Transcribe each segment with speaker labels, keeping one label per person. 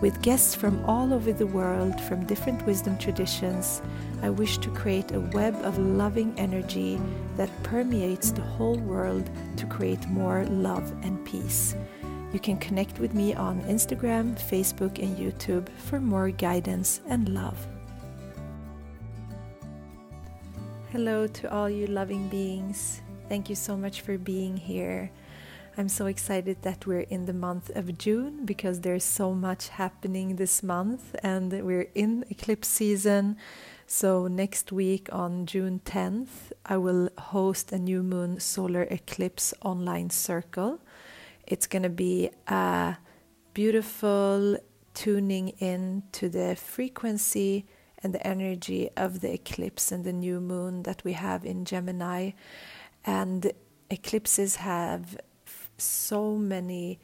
Speaker 1: With guests from all over the world, from different wisdom traditions, I wish to create a web of loving energy that permeates the whole world to create more love and peace. You can connect with me on Instagram, Facebook, and YouTube for more guidance and love. Hello to all you loving beings. Thank you so much for being here. I'm so excited that we're in the month of June because there's so much happening this month and we're in eclipse season. So, next week on June 10th, I will host a new moon solar eclipse online circle. It's going to be a beautiful tuning in to the frequency and the energy of the eclipse and the new moon that we have in Gemini. And eclipses have so many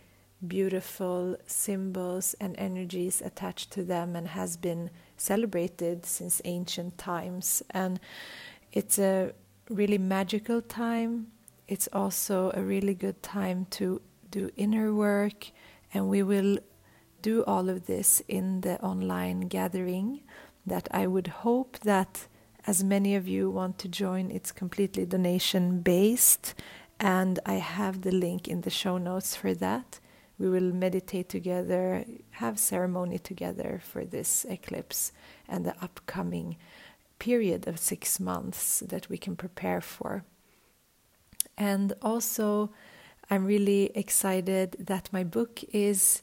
Speaker 1: beautiful symbols and energies attached to them and has been celebrated since ancient times. And it's a really magical time. It's also a really good time to do inner work, and we will do all of this in the online gathering that I would hope that as many of you want to join. It's completely donation based and I have the link in the show notes for that. We will meditate together, have ceremony together for this eclipse and the upcoming period of six months that we can prepare for. And also, I'm really excited that my book is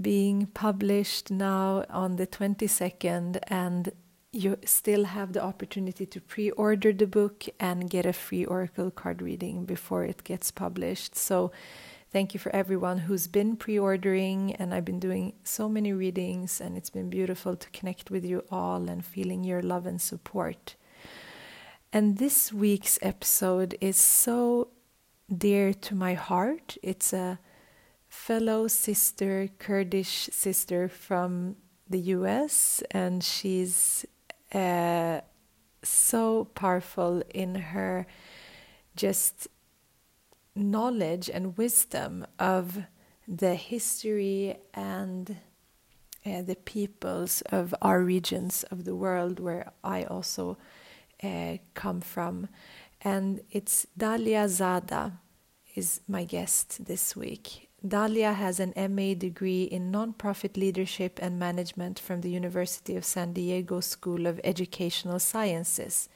Speaker 1: being published now on the 22nd, and you still have the opportunity to pre order the book and get a free Oracle card reading before it gets published. So, thank you for everyone who's been pre ordering. And I've been doing so many readings, and it's been beautiful to connect with you all and feeling your love and support. And this week's episode is so dear to my heart. It's a fellow sister, Kurdish sister from the US, and she's uh, so powerful in her just knowledge and wisdom of the history and uh, the peoples of our regions of the world where I also uh, come from. And it's Dalia Zada is my guest this week. Dalia has an MA degree in nonprofit leadership and management from the University of San Diego School of Educational Sciences.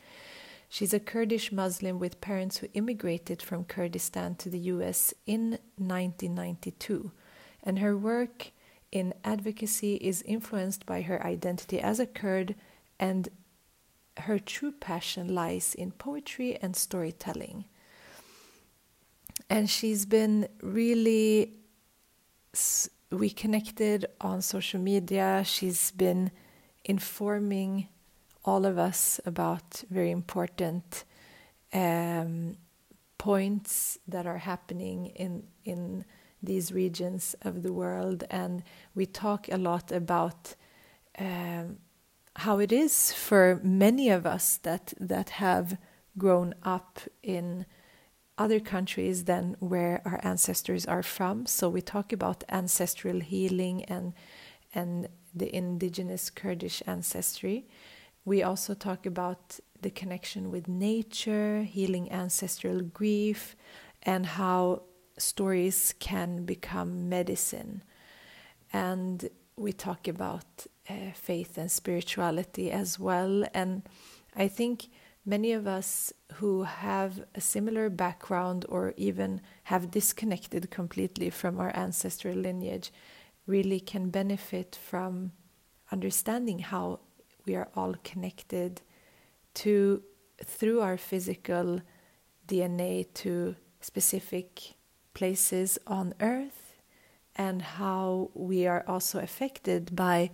Speaker 1: She's a Kurdish Muslim with parents who immigrated from Kurdistan to the US in 1992, and her work in advocacy is influenced by her identity as a Kurd, and her true passion lies in poetry and storytelling and she's been really we connected on social media. She's been informing all of us about very important um, points that are happening in in these regions of the world. And we talk a lot about um, how it is for many of us that that have grown up in other countries than where our ancestors are from. So we talk about ancestral healing and and the indigenous Kurdish ancestry. We also talk about the connection with nature, healing ancestral grief, and how stories can become medicine. And we talk about uh, faith and spirituality as well. And I think many of us who have a similar background or even have disconnected completely from our ancestral lineage really can benefit from understanding how we are all connected to through our physical DNA to specific places on earth and how we are also affected by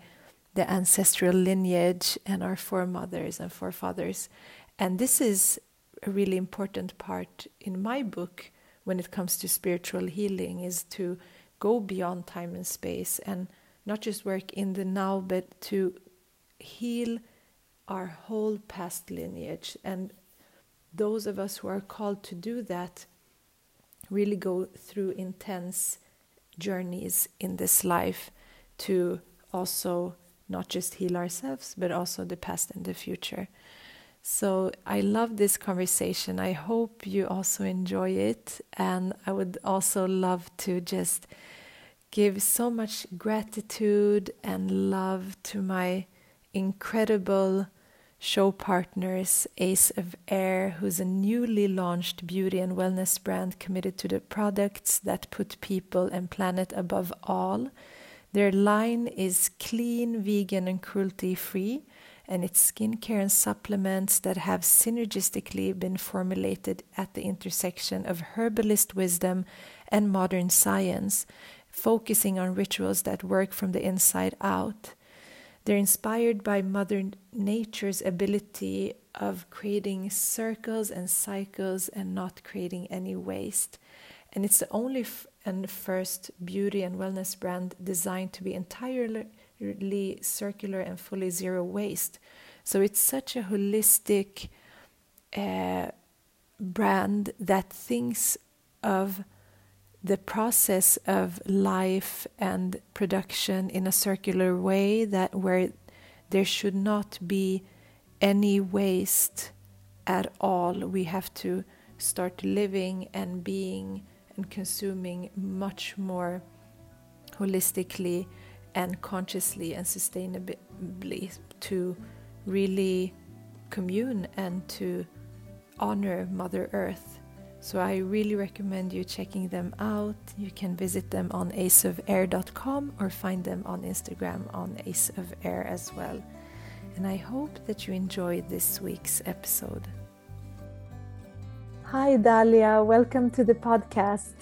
Speaker 1: the ancestral lineage and our foremothers and forefathers. And this is a really important part in my book when it comes to spiritual healing is to go beyond time and space and not just work in the now but to heal our whole past lineage. And those of us who are called to do that really go through intense journeys in this life to also not just heal ourselves but also the past and the future so I love this conversation. I hope you also enjoy it. And I would also love to just give so much gratitude and love to my incredible show partners, Ace of Air, who's a newly launched beauty and wellness brand committed to the products that put people and planet above all. Their line is clean, vegan, and cruelty free and it's skincare and supplements that have synergistically been formulated at the intersection of herbalist wisdom and modern science, focusing on rituals that work from the inside out. They're inspired by Mother Nature's ability of creating circles and cycles and not creating any waste. And it's the only f- and first beauty and wellness brand designed to be entirely circular and fully zero waste. So it's such a holistic uh, brand that thinks of the process of life and production in a circular way that where there should not be any waste at all. We have to start living and being and consuming much more holistically and consciously and sustainably to really commune and to honor Mother Earth. So I really recommend you checking them out. You can visit them on aceofair.com or find them on Instagram on aceofair as well. And I hope that you enjoyed this week's episode. Hi, Dalia. Welcome to the podcast.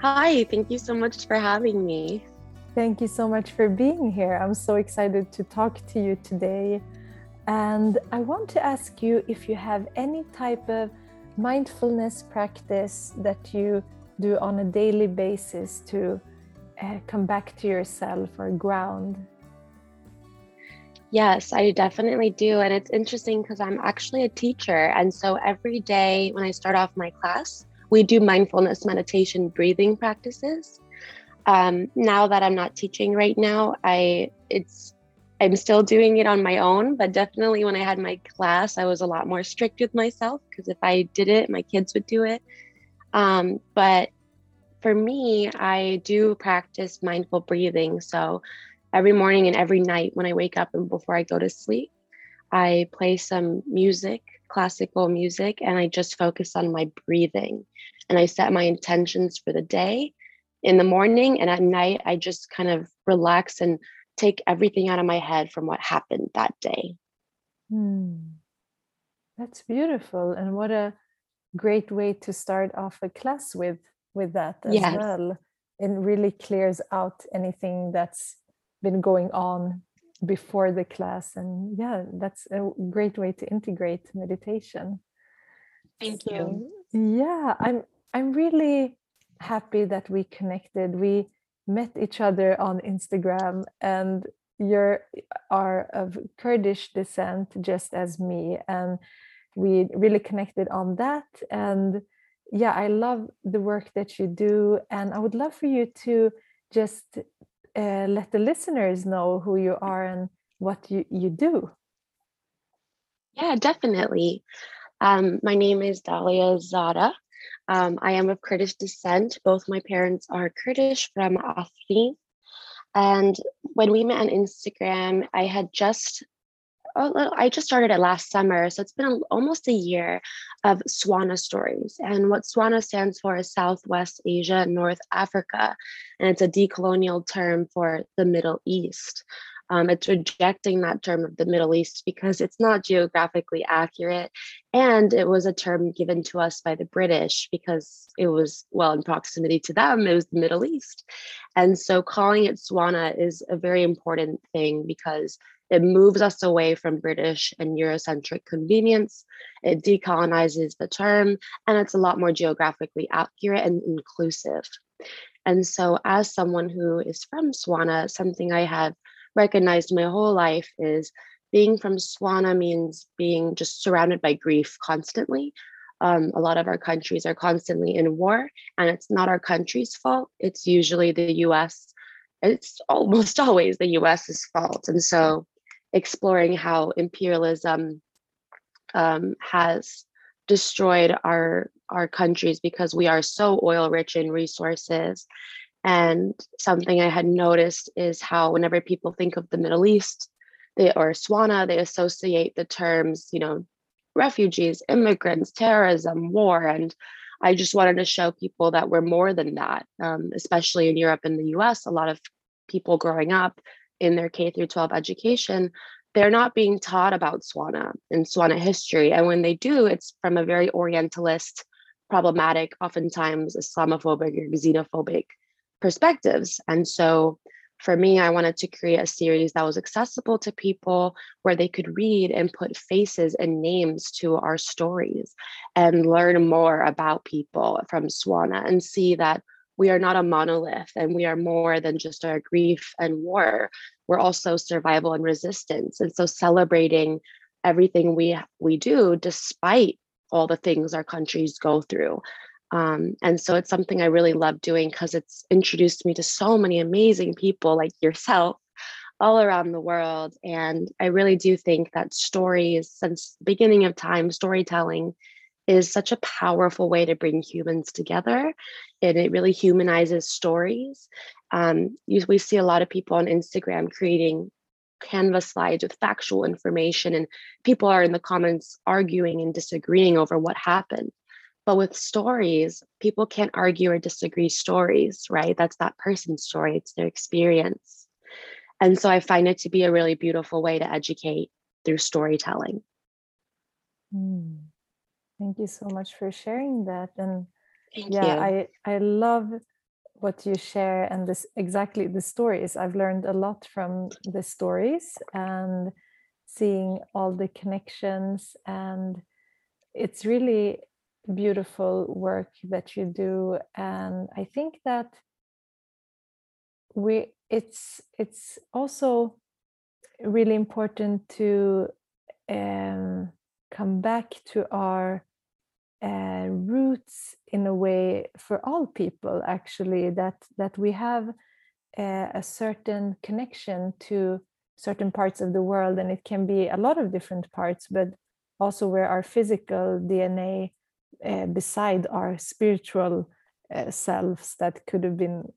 Speaker 2: Hi, thank you so much for having me.
Speaker 1: Thank you so much for being here. I'm so excited to talk to you today. And I want to ask you if you have any type of mindfulness practice that you do on a daily basis to uh, come back to yourself or ground.
Speaker 2: Yes, I definitely do. And it's interesting because I'm actually a teacher. And so every day when I start off my class, we do mindfulness meditation breathing practices um, now that i'm not teaching right now i it's i'm still doing it on my own but definitely when i had my class i was a lot more strict with myself because if i did it my kids would do it. Um, but for me i do practice mindful breathing. So every morning and every night when i wake up and before i go to sleep i play some music classical music and i just focus on my breathing. And i set my intentions for the day in the morning and at night i just kind of relax and take everything out of my head from what happened that day
Speaker 1: hmm. that's beautiful and what a great way to start off a class with with that as yes. well it really clears out anything that's been going on before the class and yeah that's a great way to integrate meditation
Speaker 2: thank so,
Speaker 1: you yeah i'm i'm really happy that we connected. We met each other on Instagram, and you are of Kurdish descent, just as me, and we really connected on that. And yeah, I love the work that you do, and I would love for you to just uh, let the listeners know who you are and what you, you do.
Speaker 2: Yeah, definitely. Um, my name is Dalia Zada. Um, I am of Kurdish descent. Both my parents are Kurdish from Afrin. And when we met on Instagram, I had just I just started it last summer, so it's been almost a year of Swana stories. And what Swana stands for is Southwest Asia, North Africa, and it's a decolonial term for the Middle East. Um, it's rejecting that term of the Middle East because it's not geographically accurate. And it was a term given to us by the British because it was, well, in proximity to them, it was the Middle East. And so calling it Swana is a very important thing because it moves us away from British and Eurocentric convenience. It decolonizes the term, and it's a lot more geographically accurate and inclusive. And so, as someone who is from Swana, something I have recognized my whole life is being from Swana means being just surrounded by grief constantly. Um, a lot of our countries are constantly in war, and it's not our country's fault. It's usually the US. It's almost always the US's fault. And so, exploring how imperialism um, has destroyed our our countries because we are so oil rich in resources and something I had noticed is how whenever people think of the Middle East, they or Swana, they associate the terms, you know, refugees, immigrants, terrorism, war. And I just wanted to show people that we're more than that, um, especially in Europe and the US. A lot of people growing up in their K through 12 education, they're not being taught about Swana and Swana history. And when they do, it's from a very Orientalist, problematic, oftentimes Islamophobic or xenophobic perspectives. And so for me, I wanted to create a series that was accessible to people where they could read and put faces and names to our stories and learn more about people from Swana and see that we are not a monolith and we are more than just our grief and war. We're also survival and resistance. And so celebrating everything we we do despite all the things our countries go through um, and so it's something I really love doing because it's introduced me to so many amazing people like yourself all around the world. And I really do think that stories, since the beginning of time, storytelling is such a powerful way to bring humans together. And it really humanizes stories. Um, you, we see a lot of people on Instagram creating canvas slides with factual information, and people are in the comments arguing and disagreeing over what happened. But with stories, people can't argue or disagree stories, right? That's that person's story, it's their experience. And so I find it to be a really beautiful way to educate through storytelling.
Speaker 1: Mm. Thank you so much for sharing that. And Thank yeah, you. I I love what you share and this exactly the stories. I've learned a lot from the stories and seeing all the connections and it's really beautiful work that you do and i think that we it's it's also really important to um, come back to our uh, roots in a way for all people actually that that we have uh, a certain connection to certain parts of the world and it can be a lot of different parts but also where our physical dna uh, beside our spiritual uh, selves that could have been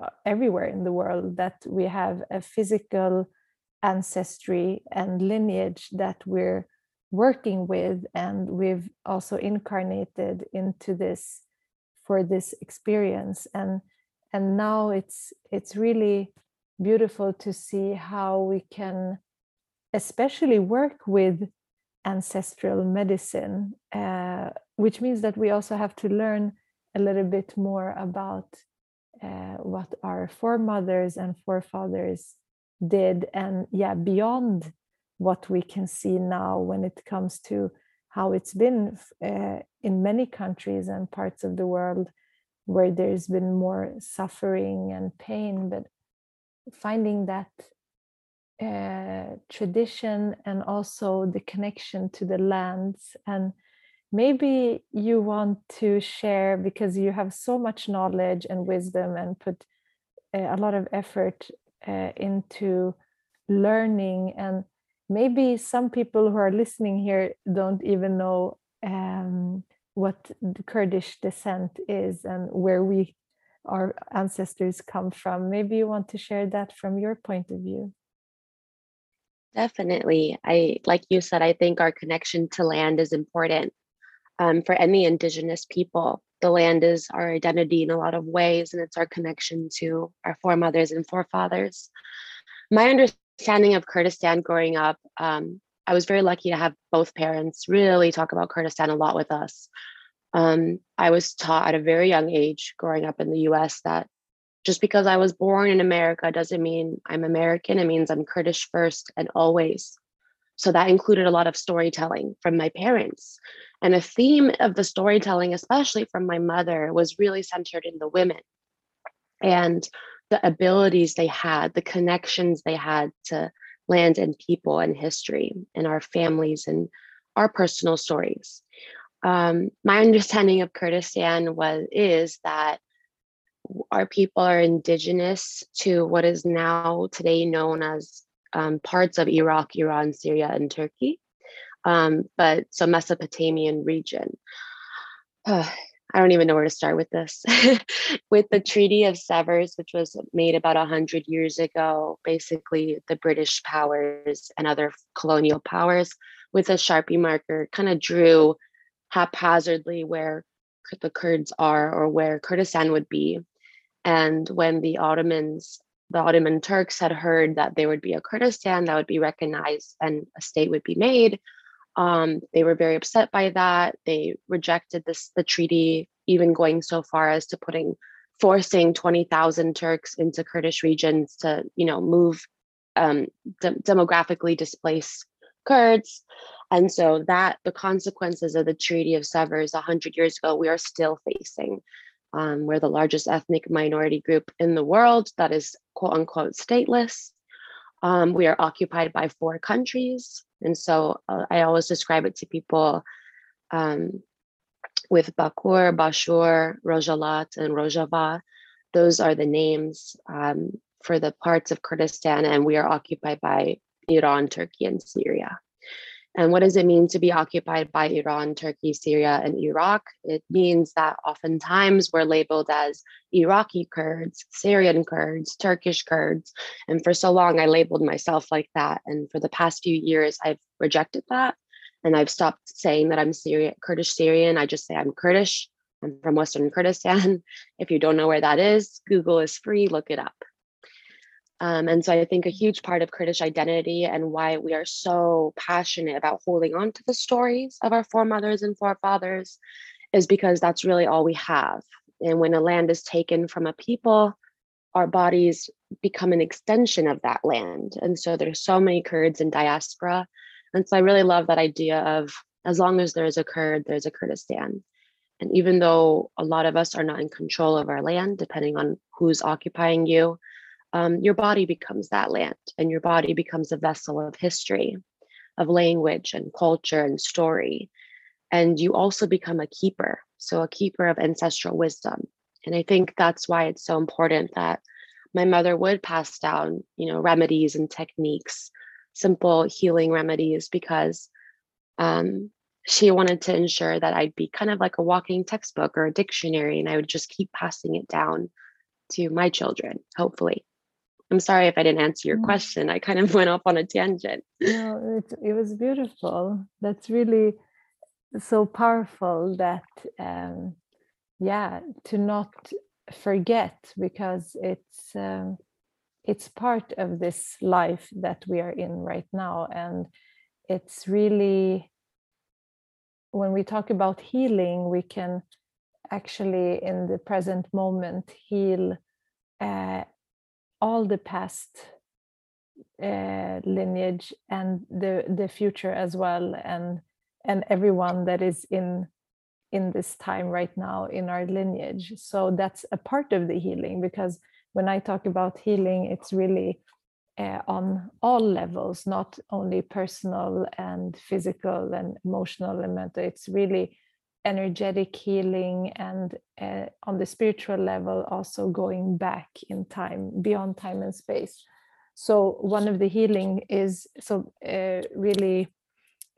Speaker 1: uh, everywhere in the world that we have a physical ancestry and lineage that we're working with and we've also incarnated into this for this experience. And and now it's it's really beautiful to see how we can especially work with ancestral medicine uh, which means that we also have to learn a little bit more about uh, what our foremothers and forefathers did and yeah beyond what we can see now when it comes to how it's been uh, in many countries and parts of the world where there's been more suffering and pain but finding that uh, tradition and also the connection to the lands. And maybe you want to share because you have so much knowledge and wisdom and put a lot of effort uh, into learning. And maybe some people who are listening here don't even know um, what the kurdish descent is and where we our ancestors come from. Maybe you want to share that from your point of view
Speaker 2: definitely i like you said i think our connection to land is important um, for any indigenous people the land is our identity in a lot of ways and it's our connection to our foremothers and forefathers my understanding of Kurdistan growing up, um, I was very lucky to have both parents really talk about Kurdistan a lot with us. Um, I was taught at a very young age growing up in the US that just because I was born in America doesn't mean I'm American. It means I'm Kurdish first and always. So that included a lot of storytelling from my parents. And a theme of the storytelling, especially from my mother, was really centered in the women and the abilities they had, the connections they had to land and people and history and our families and our personal stories. Um, my understanding of Kurdistan was is that our people are indigenous to what is now today known as um, parts of Iraq, Iran, Syria, and Turkey. Um, but so Mesopotamian region. Uh, I don't even know where to start with this. with the Treaty of Sevres, which was made about 100 years ago, basically the British powers and other colonial powers with a Sharpie marker kind of drew haphazardly where the Kurds are or where Kurdistan would be. And when the Ottomans, the Ottoman Turks had heard that there would be a Kurdistan that would be recognized and a state would be made, um, they were very upset by that. They rejected this the treaty, even going so far as to putting forcing 20,000 Turks into Kurdish regions to, you know, move um, de- demographically displaced Kurds. And so that the consequences of the Treaty of Sevres 100 years ago, we are still facing. Um, we're the largest ethnic minority group in the world that is quote unquote stateless. Um, we are occupied by four countries. And so uh, I always describe it to people um, with Bakur, Bashur, Rojhelat, and Rojava. Those are the names um, for the parts of Kurdistan, and we are occupied by Iran, Turkey, and Syria. And what does it mean to be occupied by Iran, Turkey, Syria, and Iraq? It means that oftentimes we're labeled as Iraqi Kurds, Syrian Kurds, Turkish Kurds. And for so long, I labeled myself like that. And for the past few years, I've rejected that. And I've stopped saying that I'm Kurdish Syrian. I just say I'm Kurdish. I'm from Western Kurdistan. If you don't know where that is, Google is free, look it up. Um, and so I think a huge part of Kurdish identity and why we are so passionate about holding on to the stories of our foremothers and forefathers is because that's really all we have. And when a land is taken from a people, our bodies become an extension of that land. And so there's so many Kurds in diaspora. And so I really love that idea of as long as there's a Kurd, there's a Kurdistan. And even though a lot of us are not in control of our land, depending on who's occupying you, um, your body becomes that land and your body becomes a vessel of history, of language and culture and story. And you also become a keeper, so a keeper of ancestral wisdom. And I think that's why it's so important that my mother would pass down, you know, remedies and techniques, simple healing remedies, because um, she wanted to ensure that I'd be kind of like a walking textbook or a dictionary, and I would just keep passing it down to my children, hopefully. I'm sorry if I didn't answer your mm. question. I kind of went off on a tangent.
Speaker 1: No, it, it was beautiful. That's really so powerful that, um, yeah, to not forget because it's um, it's part of this life that we are in right now, and it's really when we talk about healing, we can actually in the present moment heal uh, all the past uh, lineage and the the future as well and and everyone that is in in this time right now in our lineage. So that's a part of the healing because when i talk about healing it's really uh, on all levels not only personal and physical and emotional and mental. It's really energetic healing and uh, on the spiritual level also going back in time beyond time and space. So one of the healing is so uh, really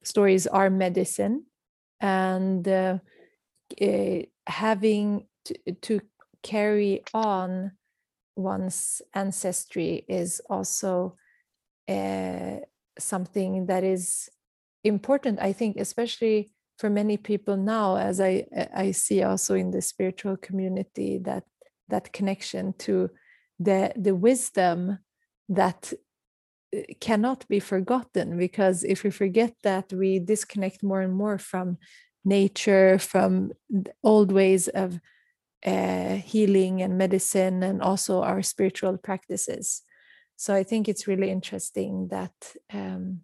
Speaker 1: stories are medicine. And uh, uh having to, to, carry on one's ancestry is also uh, something that is important i think especially for many people now as i i see also in the spiritual community that that connection to the the wisdom that cannot be forgotten. Because if we forget that we disconnect more and more from nature from old ways of uh, healing and medicine and also our spiritual practices. So i think it's really interesting that um,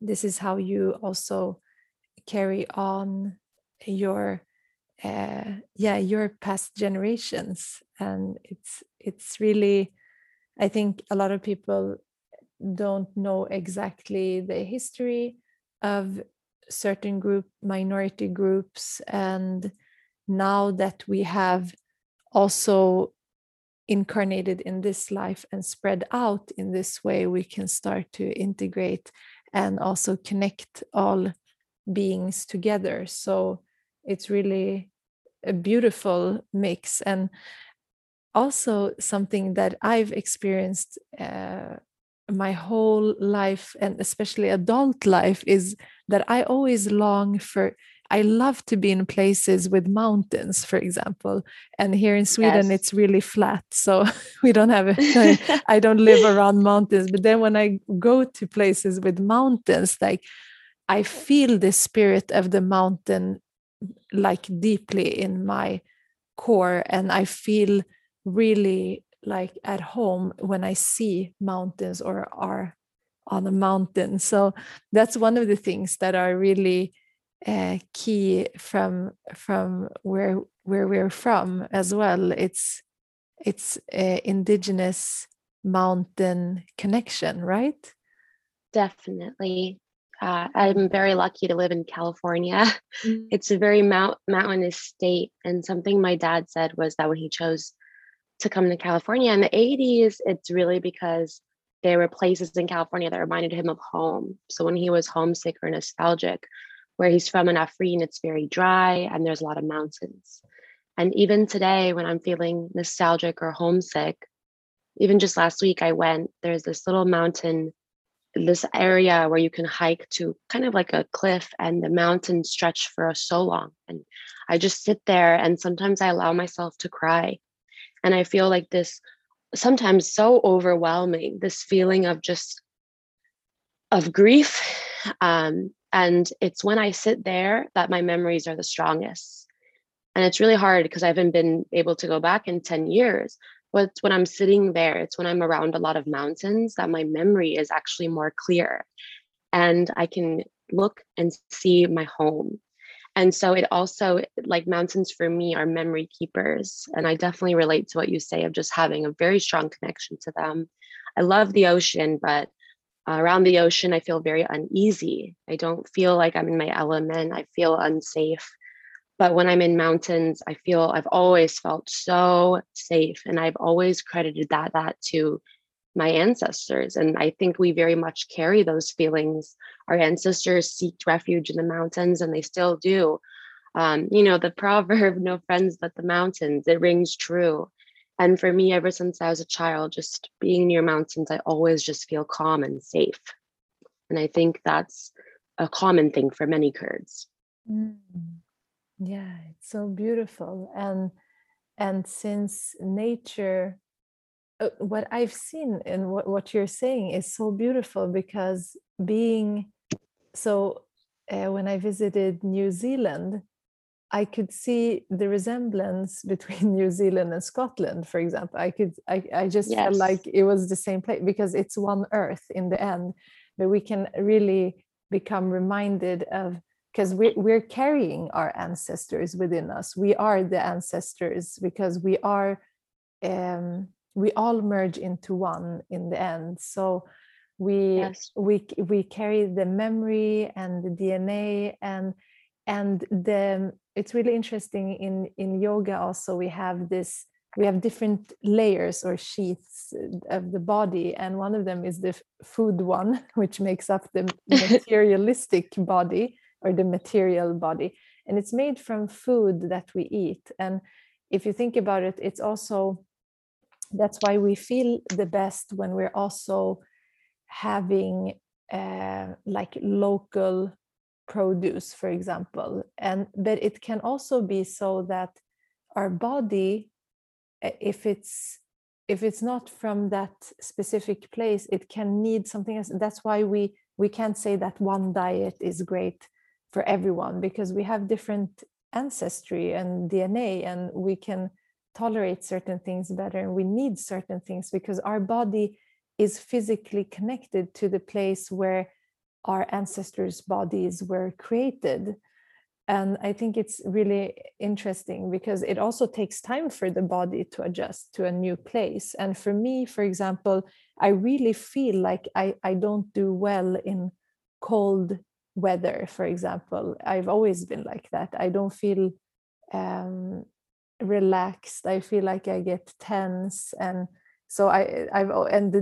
Speaker 1: this is how you also carry on your uh, yeah your past generations. And it's it's really i think a lot of people don't know exactly the history of certain group minority groups. And now that we have also incarnated in this life and spread out in this way we can start to integrate and also connect all beings together so it's really a beautiful mix and also something that i've experienced uh, my whole life and especially adult life is that I always long for I love to be in places with mountains, for example. And here in Sweden, yes. it's really flat. So we don't have, I, I don't live around mountains. But then when I go to places with mountains, like I feel the spirit of the mountain like deeply in my core. And I feel really like at home when I see mountains or are on a mountain. So that's one of the things that are really uh, key from from where where we're from as well. It's it's indigenous mountain connection, right?
Speaker 2: Definitely. Uh, I'm very lucky to live in California. Mm. It's a very mount, mountainous state. And something my dad said was that when he chose to come to California in the 80s, it's really because there were places in California that reminded him of home. So when he was homesick or nostalgic, where he's from in Afrin, it's very dry and there's a lot of mountains. And even today, when I'm feeling nostalgic or homesick, even just last week, I went, there's this little mountain, this area where you can hike to kind of like a cliff, and the mountains stretch for so long. And I just sit there, and sometimes I allow myself to cry and I feel like this sometimes so overwhelming, this feeling of just of grief. Um, and it's when I sit there that my memories are the strongest. And it's really hard because I haven't been able to go back in 10 years. It's when I'm sitting there, it's when I'm around a lot of mountains that my memory is actually more clear. And I can look and see my home. And so it also like mountains for me are memory keepers and i definitely relate to what you say of just having a very strong connection to them. I love the ocean but uh, around the ocean i feel very uneasy. I don't feel like i'm in my element i feel unsafe but when i'm in mountains i feel i've always felt so safe and i've always credited that that to my ancestors. And I think we very much carry those feelings. Our ancestors seeked refuge in the mountains, and they still do. Um, you know, the proverb, no friends but the mountains, it rings true. And for me, ever since I was a child, just being near mountains, I always just feel calm and safe. And I think that's a common thing for many Kurds. Mm.
Speaker 1: Yeah, it's so beautiful. And and since nature uh, what I've seen and what, what you're saying is so beautiful because being so uh, when I visited New Zealand, I could see the resemblance between New Zealand and Scotland, for example. I could I, I just yes. felt like it was the same place because it's one earth in the end. But we can really become reminded of because we're, we're carrying our ancestors within us. We are the ancestors because we are um, we all merge into one in the end so we yes. we we carry the memory and the dna and and the it's really interesting in in yoga also we have this we have different layers or sheaths of the body and one of them is the food one which makes up the materialistic body or the material body. And it's made from food that we eat. And if you think about it it's also that's why we feel the best when we're also having uh, like local produce for example. And but it can also be so that our body if it's if it's not from that specific place it can need something else. That's why we we can't say that one diet is great for everyone because we have different ancestry and dna and we can tolerate certain things better and we need certain things because our body is physically connected to the place where our ancestors bodies were created. And i think it's really interesting because it also takes time for the body to adjust to a new place. And for me for example i really feel like i, I don't do well in cold weather for example i've always been like that. I don't feel um, relaxed. I feel like i get tense and so i i've and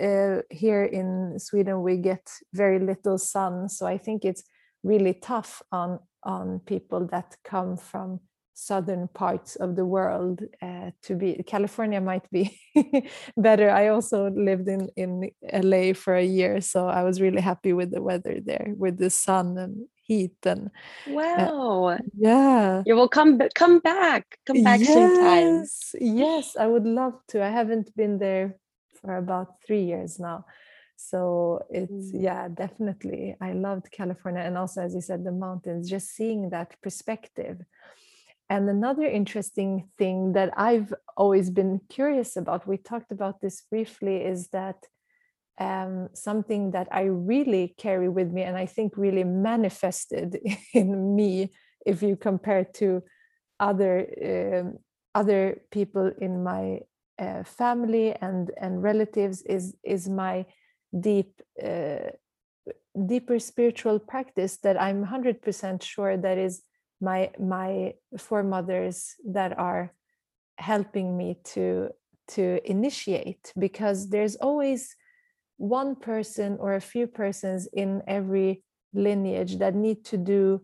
Speaker 1: uh, here in sweden we get very little sun. So i think it's really tough on on people that come from southern parts of the world uh, to be california might be better. I also lived in in la for a year so i was really happy with the weather there with the sun and heat and
Speaker 2: uh, wow.
Speaker 1: uh, yeah
Speaker 2: you will come come back come back
Speaker 1: yes,
Speaker 2: sometime
Speaker 1: yes i would love to. I haven't been there for about three years now so it's mm. yeah definitely i loved california and also as you said the mountains just seeing that perspective and another interesting thing that i've always been curious about we talked about this briefly is that um, something that i really carry with me and i think really manifested in me if you compare to other um, other people in my uh, family and and relatives is is my deep uh, deeper spiritual practice that i'm 100% sure that is my my foremothers that are helping me to to initiate because there's always one person or a few persons in every lineage that need to do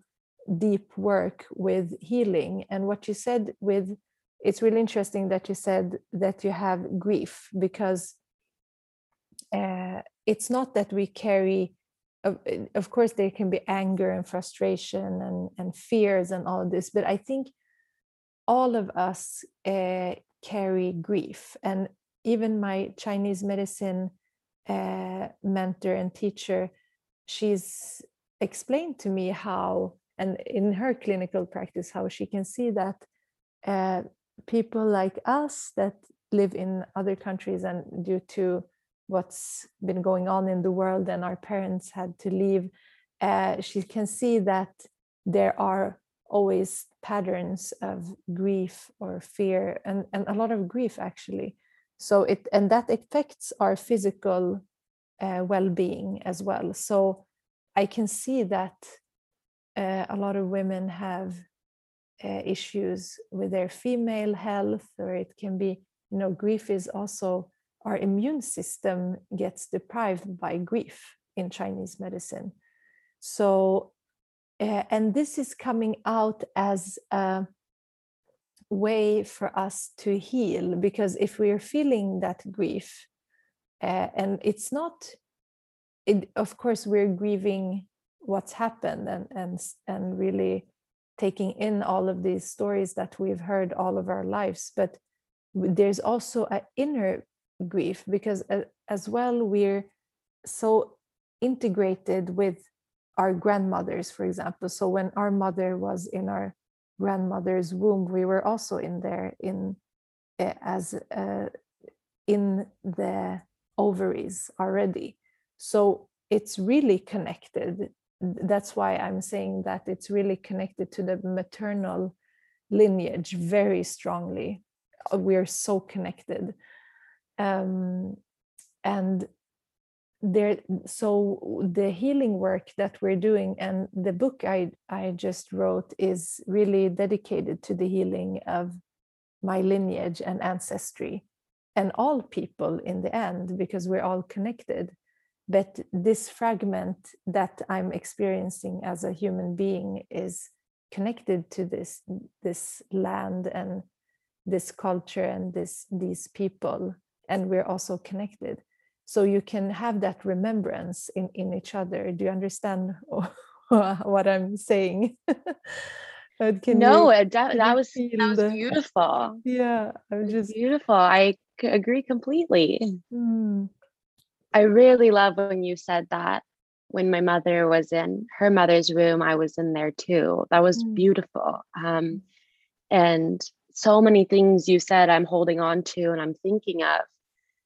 Speaker 1: deep work with healing. And what you said with it's really interesting that you said that you have grief because uh, it's not that we carry of, of course there can be anger and frustration and, and fears and all of this but i think all of us uh, carry grief. And even my chinese medicine uh, mentor and teacher she's explained to me how and in her clinical practice how she can see that uh, people like us that live in other countries and due to what's been going on in the world and our parents had to leave uh, she can see that there are always patterns of grief or fear and, and a lot of grief actually. So it and that affects our physical uh, well-being as well. So i can see that uh, a lot of women have uh, issues with their female health or it can be you know grief is also our immune system gets deprived by grief in Chinese medicine. So, uh, and this is coming out as a way for us to heal because if we are feeling that grief, uh, and it's not, it, of course, we're grieving what's happened and and and really taking in all of these stories that we've heard all of our lives, but there's also an inner grief because as well we're so integrated with our grandmothers for example. So when our mother was in our grandmother's womb we were also in there in uh, as uh, in the ovaries already. So it's really connected. That's why i'm saying that it's really connected to the maternal lineage very strongly. We're so connected um, and there so the healing work that we're doing and the book i i just wrote is really dedicated to the healing of my lineage and ancestry and all people in the end because we're all connected. But this fragment that i'm experiencing as a human being is connected to this this land and this culture and this these people and we're also connected so you can have that remembrance in, in each other do you understand what i'm saying
Speaker 2: no that, that was that was beautiful
Speaker 1: yeah i'm just
Speaker 2: beautiful i agree completely. Mm. I really love when you said that when my mother was in her mother's room, I was in there too. That was mm. beautiful. Um, and so many things you said I'm holding on to and I'm thinking of.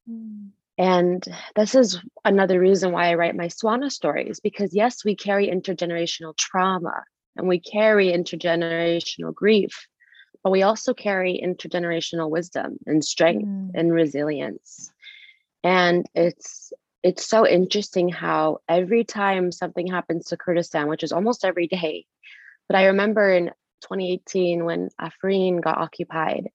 Speaker 2: Mm. And this is another reason why I write my Swana stories because, yes, we carry intergenerational trauma and we carry intergenerational grief, but we also carry intergenerational wisdom and strength mm. and resilience. And it's it's so interesting how every time something happens to Kurdistan, which is almost every day, but I remember in 2018 when Afrin got occupied,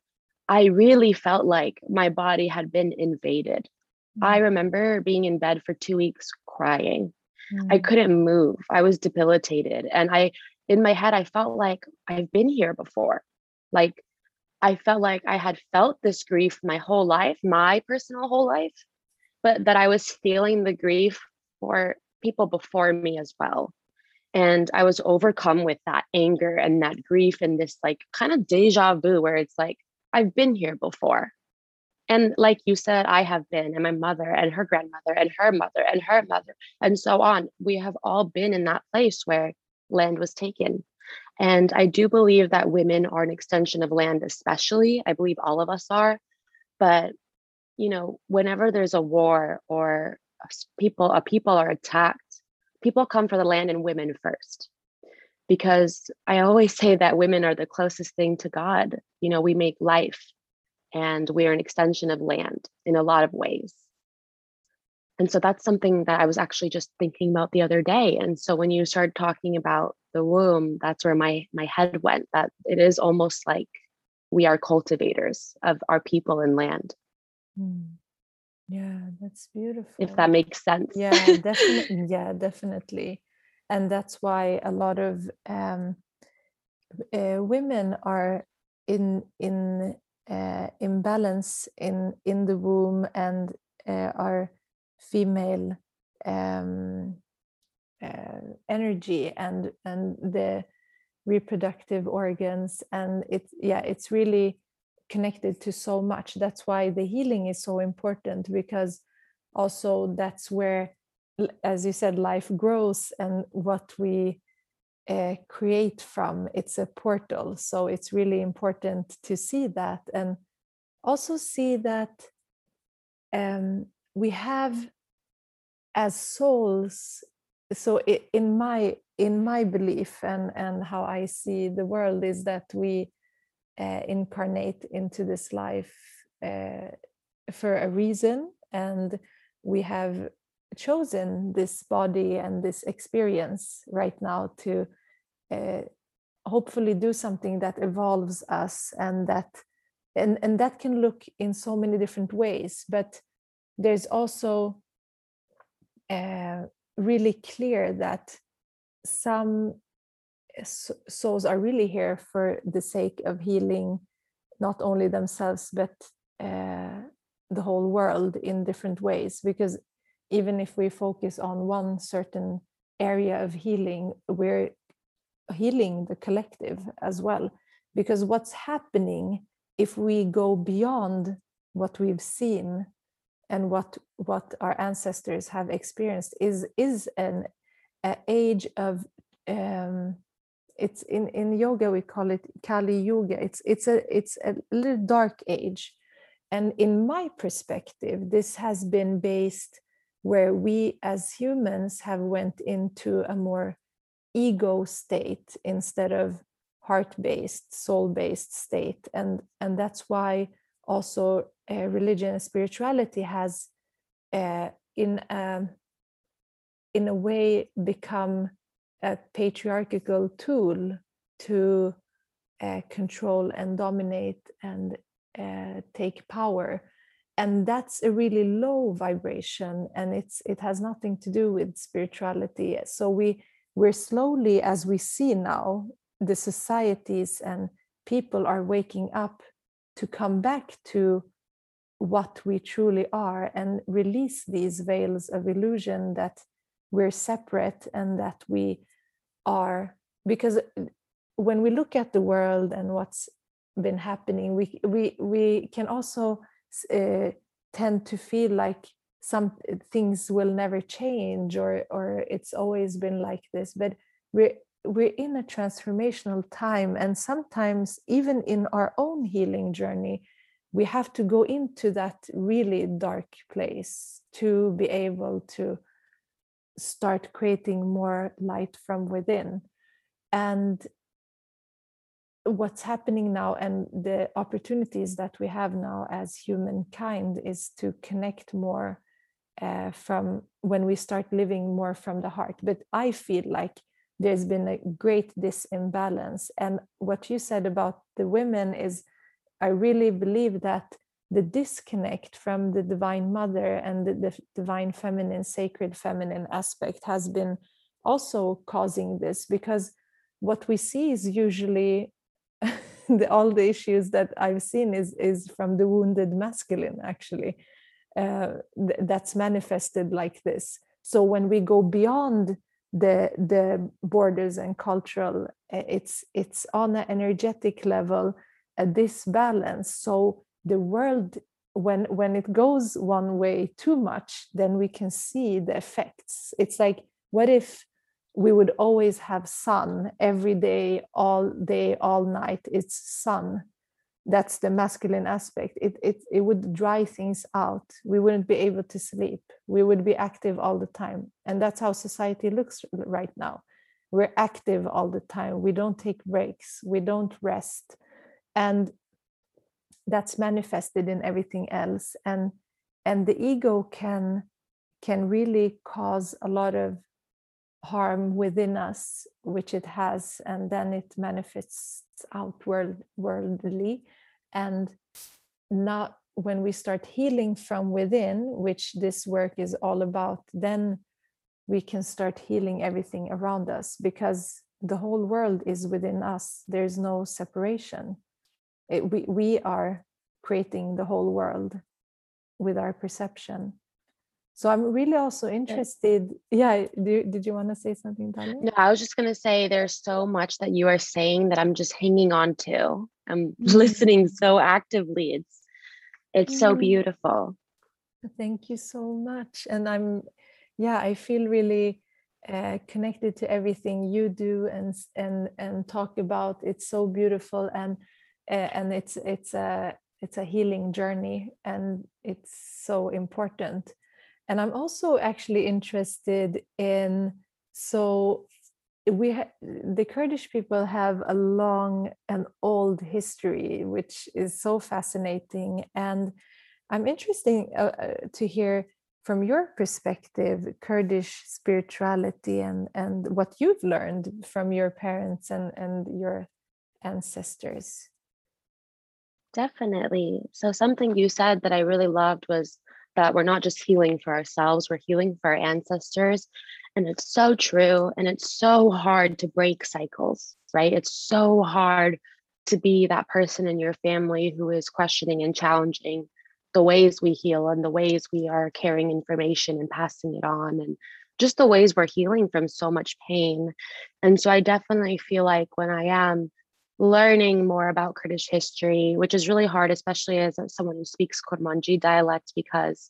Speaker 2: I really felt like my body had been invaded. Mm-hmm. I remember being in bed for two weeks crying. Mm-hmm. I mm. couldn't move. I was debilitated. And I, in my head, I felt like I've been here before. Like I felt like I had felt this grief my whole life, my personal whole life, but that I was feeling the grief for people before me as well. And I was overcome with that anger and that grief and this like kind of deja vu where it's like, I've been here before. And like you said, I have been, and my mother, and her grandmother, and her mother, and her mother, and so on. We have all been in that place where land was taken. And I do believe that women are an extension of land, especially. I believe all of us are. But, you know, whenever there's a war or people, a people are attacked, people come for the land and women first. Because I always say that women are the closest thing to God. You know, we make life and we are an extension of land in a lot of ways. And so that's something that I was actually just thinking about the other day. And so when you started talking about the womb, that's where my my head went. That it is almost like we are cultivators of our people and land.
Speaker 1: Mm. Yeah, that's beautiful.
Speaker 2: If that makes sense.
Speaker 1: Yeah, definitely. yeah, definitely. And that's why a lot of um, uh, women are in in uh, imbalance in in the womb and uh, are female um, uh, energy and and the reproductive organs. And it's yeah it's really connected to so much. That's why the healing is so important because also that's where as you said life grows and what we uh, create from it's a portal. So it's really important to see that and also see that um, we have as souls so in my in my belief and and how i see the world is that we uh, incarnate into this life uh, for a reason and we have chosen this body and this experience right now to uh, hopefully do something that evolves us and that and and that can look in so many different ways but there's also uh, really clear that some souls are really here for the sake of healing not only themselves but uh, the whole world in different ways because even if we focus on one certain area of healing we're healing the collective as well. Because what's happening if we go beyond what we've seen and what what our ancestors have experienced is is an age of um, it's in in yoga we call it Kali Yuga it's it's a it's a little dark age. And in my perspective this has been based where we as humans have went into a more ego state instead of heart based soul based state. And and that's why also uh, religion and spirituality has uh, in a, um, in a way become a patriarchal tool to uh, control and dominate and uh, take power and that's a really low vibration and it's it has nothing to do with spirituality. So we we're slowly as we see now the societies and people are waking up to come back to what we truly are and release these veils of illusion that we're separate and that we are. Because uh, when we look at the world and what's been happening we we we can also uh, tend to feel like some things will never change or or it's always been like this but we're we're in a transformational time and sometimes even in our own healing journey we have to go into that really dark place to be able to start creating more light from within. And what's happening now and the opportunities that we have now as humankind is to connect more uh, from when we start living more from the heart. But i feel like there's been a great disimbalance and what you said about the women is i really believe that the disconnect from the divine mother and the, the divine feminine sacred feminine aspect has been also causing this because what we see is usually the, all the issues that I've seen is is from the wounded masculine actually uh, th- that's manifested like this. So when we go beyond the the borders and cultural, uh, it's it's on an energetic level a disbalance. So the world when when it goes one way too much, then we can see the effects. It's like what if we would always have sun every day all day all night. It's sun. That's the masculine aspect. It, it it would dry things out. We wouldn't be able to sleep. We would be active all the time. And that's how society looks right now. We're active all the time. We don't take breaks. We don't rest. And that's manifested in everything else. And and the ego can can really cause a lot of harm within us, which it has, and then it manifests outward worldly. And not when we start healing from within, which this work is all about, then we can start healing everything around us because the whole world is within us. There's no separation. It, we, we are creating the whole world with our perception so i'm really also interested yeah do, did you want to say something Tali?
Speaker 2: no i was just going to say there's so much that you are saying that i'm just hanging on to. I'm mm-hmm. listening so actively. It's it's mm-hmm. so beautiful.
Speaker 1: Thank you so much. And i'm yeah i feel really uh, connected to everything you do and and and talk about. It's so beautiful and uh, and it's it's a it's a healing journey and it's so important and i'm also actually interested in so we ha- the kurdish people have a long and old history which is so fascinating. And i'm interested uh, uh, to hear from your perspective kurdish spirituality and and what you've learned from your parents and and your ancestors.
Speaker 2: Definitely. So something you said that i really loved was that we're not just healing for ourselves, we're healing for our ancestors. And it's so true. And it's so hard to break cycles, right? It's so hard to be that person in your family who is questioning and challenging the ways we heal and the ways we are carrying information and passing it on and just the ways we're healing from so much pain. And so I definitely feel like when I am learning more about Kurdish history, which is really hard, especially as someone who speaks Kurmanji dialect, because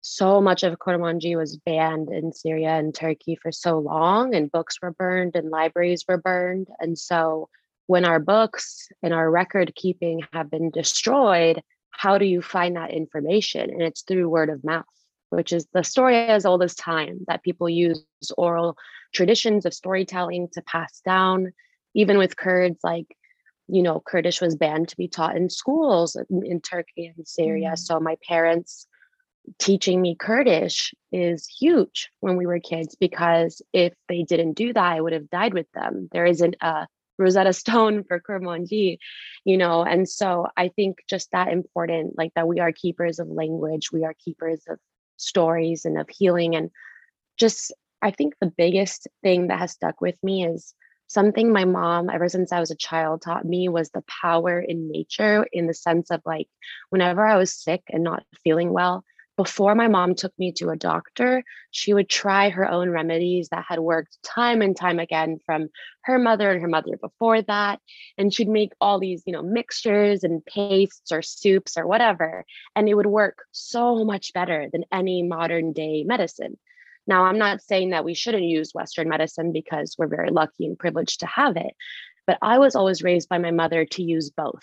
Speaker 2: so much of Kurmanji was banned in Syria and Turkey for so long, and books were burned and libraries were burned. And so, when our books and our record keeping have been destroyed, how do you find that information? And it's through word of mouth, which is the story as old as time that people use oral traditions of storytelling to pass down even with Kurds, like, you know, Kurdish was banned to be taught in schools in, in Turkey and Syria. Mm. So my parents teaching me Kurdish is huge when we were kids because if they didn't do that, I would have died with them. There isn't a Rosetta Stone for Kurmanji, you know, and so I think just that important, like that we are keepers of language, we are keepers of stories and of healing. And just, I think the biggest thing that has stuck with me is something my mom ever since i was a child taught me was the power in nature in the sense of like whenever i was sick and not feeling well before my mom took me to a doctor, she would try her own remedies that had worked time and time again from her mother and her mother before that. And she'd make all these, you know, mixtures and pastes or soups or whatever. And it would work so much better than any modern day medicine. Now, I'm not saying that we shouldn't use Western medicine because we're very lucky and privileged to have it. But I was always raised by my mother to use both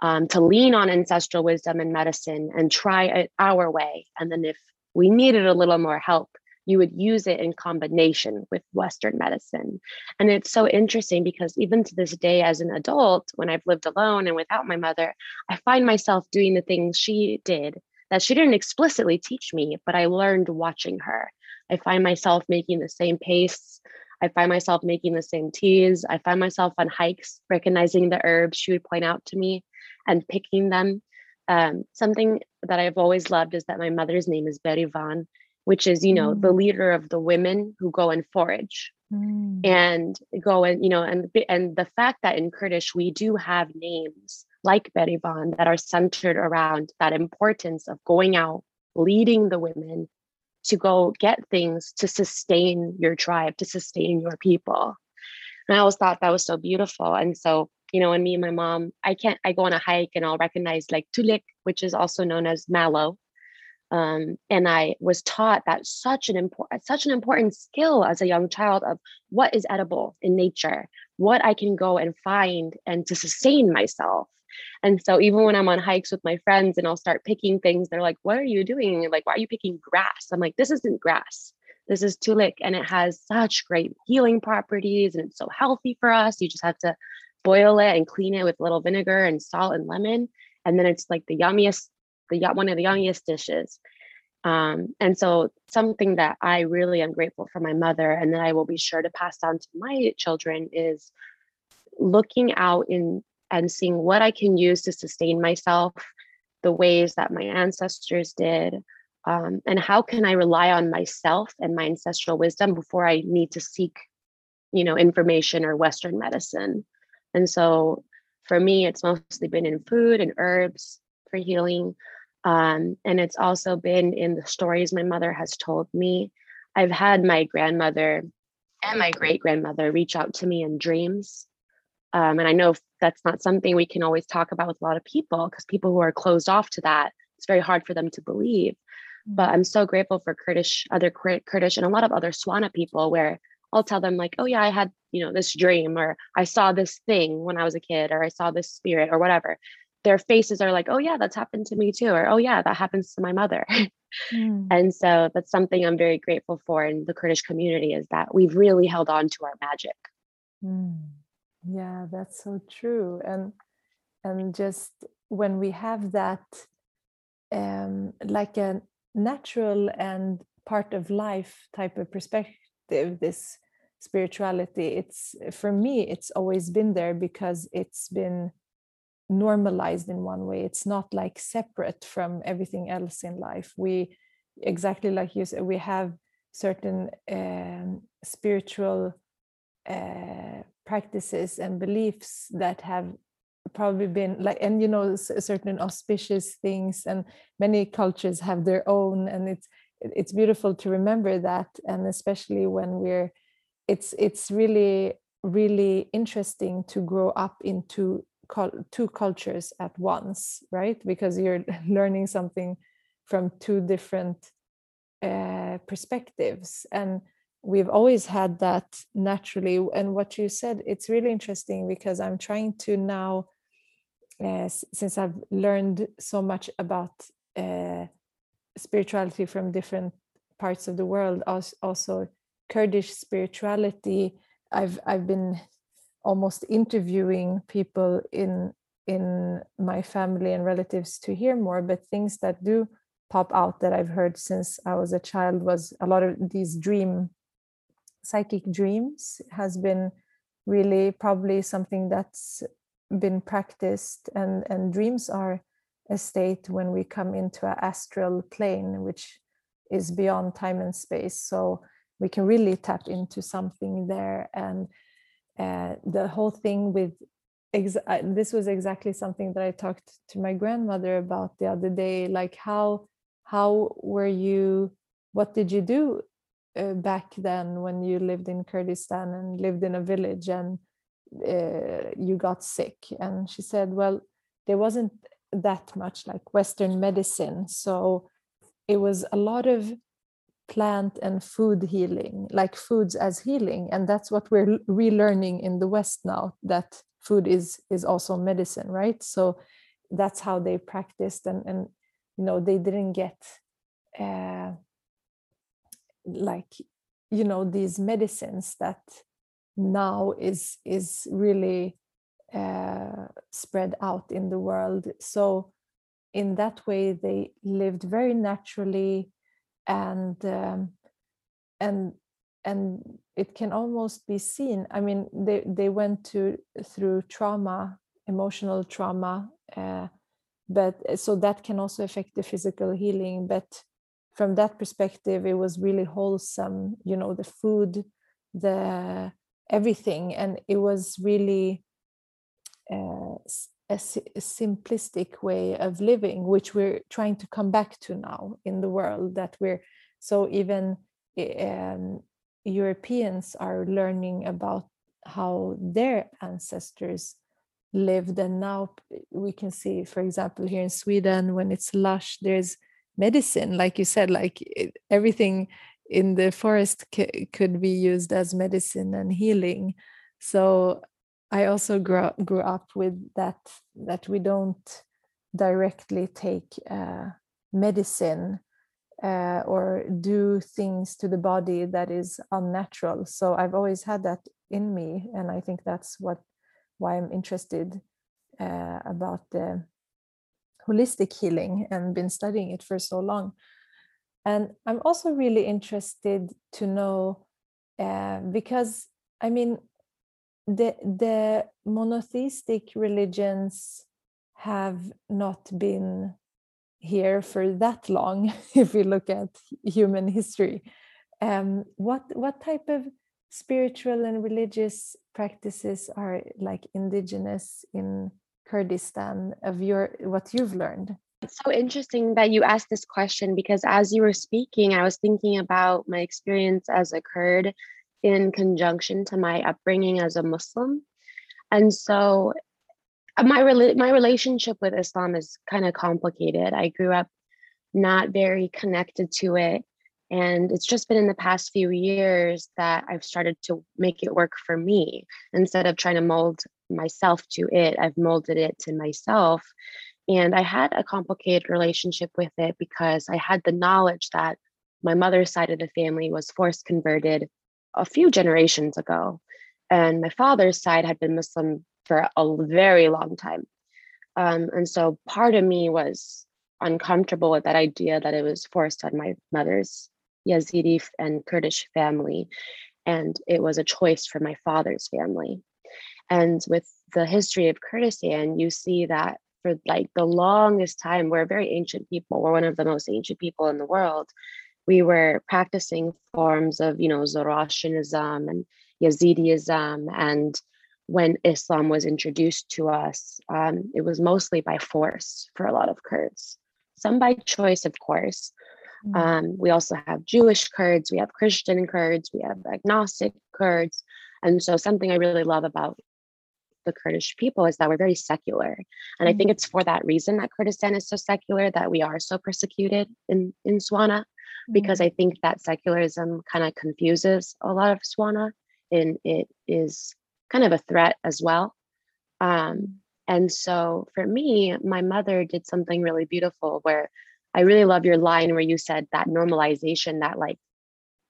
Speaker 2: um, to lean on ancestral wisdom and medicine and try it our way. And then if we needed a little more help, you would use it in combination with Western medicine. And it's so interesting because even to this day, as an adult, when I've lived alone and without my mother, I find myself doing the things she did that she didn't explicitly teach me, but I learned watching her. I find myself making the same pace. I find myself making the same teas. I find myself on hikes, recognizing the herbs she would point out to me and picking them. Um, something that I've always loved is that my mother's name is Berivan, which is, you know, mm. the leader of the women who go and forage mm. and go and, you know, and, and the fact that in Kurdish we do have names like Berivan that are centered around that importance of going out, leading the women to go get things to sustain your tribe, to sustain your people. And I always thought that was so beautiful. And so you know, and me and my mom, I can't, I go on a hike and I'll recognize like tulik, which is also known as mallow. Um, and I was taught that such an important, such an important skill as a young child of what is edible in nature, what I can go and find and to sustain myself. And so even when I'm on hikes with my friends and I'll start picking things, they're like, what are you doing? Like, why are you picking grass? I'm like, this isn't grass. This is tulik and it has such great healing properties and it's so healthy for us. You just have to boil it and clean it with a little vinegar and salt and lemon. And then it's like the yummiest, the one of the yummiest dishes. Um, and so something that I really am grateful for my mother and that I will be sure to pass down to my children is looking out in and seeing what I can use to sustain myself, the ways that my ancestors did, um, and how can I rely on myself and my ancestral wisdom before I need to seek, you know, information or Western medicine. And so for me, it's mostly been in food and herbs for healing. Um, and it's also been in the stories my mother has told me. I've had my grandmother and my great grandmother reach out to me in dreams. Um, and I know that's not something we can always talk about with a lot of people because people who are closed off to that, it's very hard for them to believe. But I'm so grateful for Kurdish, other Kurdish, and a lot of other Swana people where I'll tell them like, oh yeah, I had, you know, this dream or I saw this thing when I was a kid or I saw this spirit or whatever. Their faces are like, oh yeah, that's happened to me too. Or oh yeah, that happens to my mother. Mm. And so that's something I'm very grateful for in the Kurdish community is that we've really held on to our magic.
Speaker 1: Mm. Yeah, that's so true. And and just when we have that um like a natural and part of life type of perspective this spirituality it's for me it's always been there because it's been normalized in one way it's not like separate from everything else in life we exactly like you said we have certain um, spiritual uh, practices and beliefs that have probably been like and you know certain auspicious things and many cultures have their own and it's it's beautiful to remember that and especially when we're it's it's really really interesting to grow up into two cultures at once right? Because you're learning something from two different uh, perspectives and we've always had that naturally and what you said it's really interesting because i'm trying to now uh, since i've learned so much about uh, spirituality from different parts of the world also kurdish spirituality i've i've been almost interviewing people in in my family and relatives to hear more but things that do pop out that i've heard since i was a child was a lot of these dream psychic dreams has been really probably something that's been practiced and and dreams are a state when we come into an astral plane, which is beyond time and space. So we can really tap into something there. And uh, the whole thing with ex- uh, this was exactly something that I talked to my grandmother about the other day, like how how were you what did you do uh, back then when you lived in kurdistan and lived in a village and uh, you got sick. And she said well there wasn't that much like western medicine so it was a lot of plant and food healing like foods as healing. And that's what we're relearning in the west now that food is is also medicine right? So that's how they practiced and and you know they didn't get uh, like you know these medicines that now is is really uh, spread out in the world. So in that way they lived very naturally and um, and and it can almost be seen. I mean they they went to through trauma emotional trauma uh, but so that can also affect the physical healing but from that perspective it was really wholesome you know the food the everything and it was really uh, a, a, simplistic way of living which we're trying to come back to now in the world that we're so even um, europeans are learning about how their ancestors lived and now we can see for example here in sweden when it's lush there's medicine like you said like it, everything in the forest c- could be used as medicine and healing. So i also grew up, grew up with that that we don't directly take uh, medicine uh, or do things to the body that is unnatural. So i've always had that in me and i think that's what why I'm interested uh, about the holistic healing and been studying it for so long. And I'm also really interested to know uh, because I mean the the monotheistic religions have not been here for that long if we look at human history um, what what type of spiritual and religious practices are like indigenous in Kurdistan of your what you've learned?
Speaker 2: It's so interesting that you asked this question because as you were speaking, I was thinking about my experience as a Kurd in conjunction to my upbringing as a Muslim. And so uh, my my relationship with Islam is kind of complicated. I grew up not very connected to it and it's just been in the past few years that I've started to make it work for me. Instead of trying to mold myself to it, I've molded it to myself. And I had a complicated relationship with it because I had the knowledge that my mother's side of the family was forced converted a few generations ago. And my father's side had been Muslim for a very long time. Um, and so part of me was uncomfortable with that idea that it was forced on my mother's Yazidi and Kurdish family, and it was a choice for my father's family. And with the history of Kurdistan, you see that for like the longest time, we're very ancient people. We're one of the most ancient people in the world. We were practicing forms of, you know, Zoroastrianism and Yazidism. And when Islam was introduced to us, um, it was mostly by force for a lot of Kurds. Some by choice, of course, Mm. Um, we also have Jewish Kurds, we have Christian Kurds, we have agnostic Kurds. And so, something I really love about the Kurdish people is that we're very secular. And I think mm. it's for that reason that Kurdistan is so secular that we are so persecuted in, in Swana, because mm. I think that secularism kind of confuses a lot of Swana and it is kind of a threat as well. Um, and so for me, my mother did something really beautiful where I really love your line where you said that normalization that like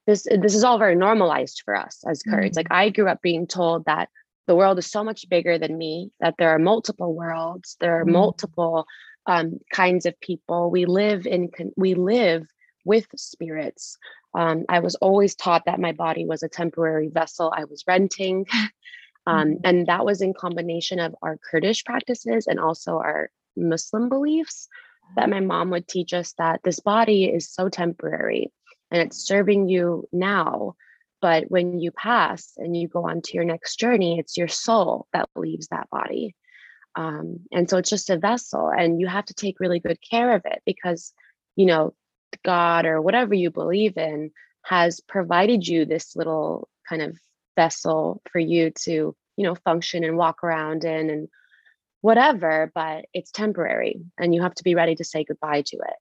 Speaker 2: this this is all very normalized for us as Kurds. Mm-hmm. Like I grew up being told that the world is so much bigger than me, that there are multiple worlds, there are mm-hmm. multiple um, kinds of people. We live in we live with spirits. Um, I was always taught that my body was a temporary vessel I was renting. Um, mm-hmm. And that was in combination of our Kurdish practices and also our Muslim beliefs that my mom would teach us that this body is so temporary and it's serving you now. But when you pass and you go on to your next journey, it's your soul that leaves that body. Um, and so it's just a vessel, and you have to take really good care of it because, you know, God or whatever you believe in has provided you this little kind of vessel for you to, you know, function and walk around in and whatever, but it's temporary and you have to be ready to say goodbye to it.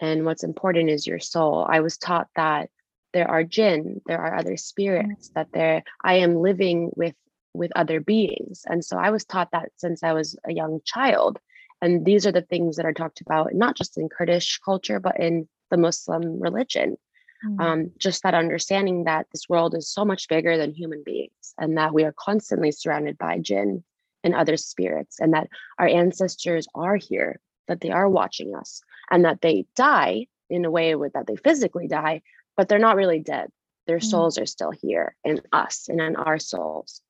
Speaker 2: And what's important is your soul. I was taught that there are jinn, there are other spirits, that there I am living with with other beings. And so I was taught that since I was a young child. And these are the things that are talked about, not just in Kurdish culture, but in the Muslim religion. Mm. Um, just that understanding that this world is so much bigger than human beings and that we are constantly surrounded by jinn and other spirits, and that our ancestors are here, that they are watching us, and that they die in a way with that they physically die, but they're not really dead. Their mm. souls are still here in us and in our souls.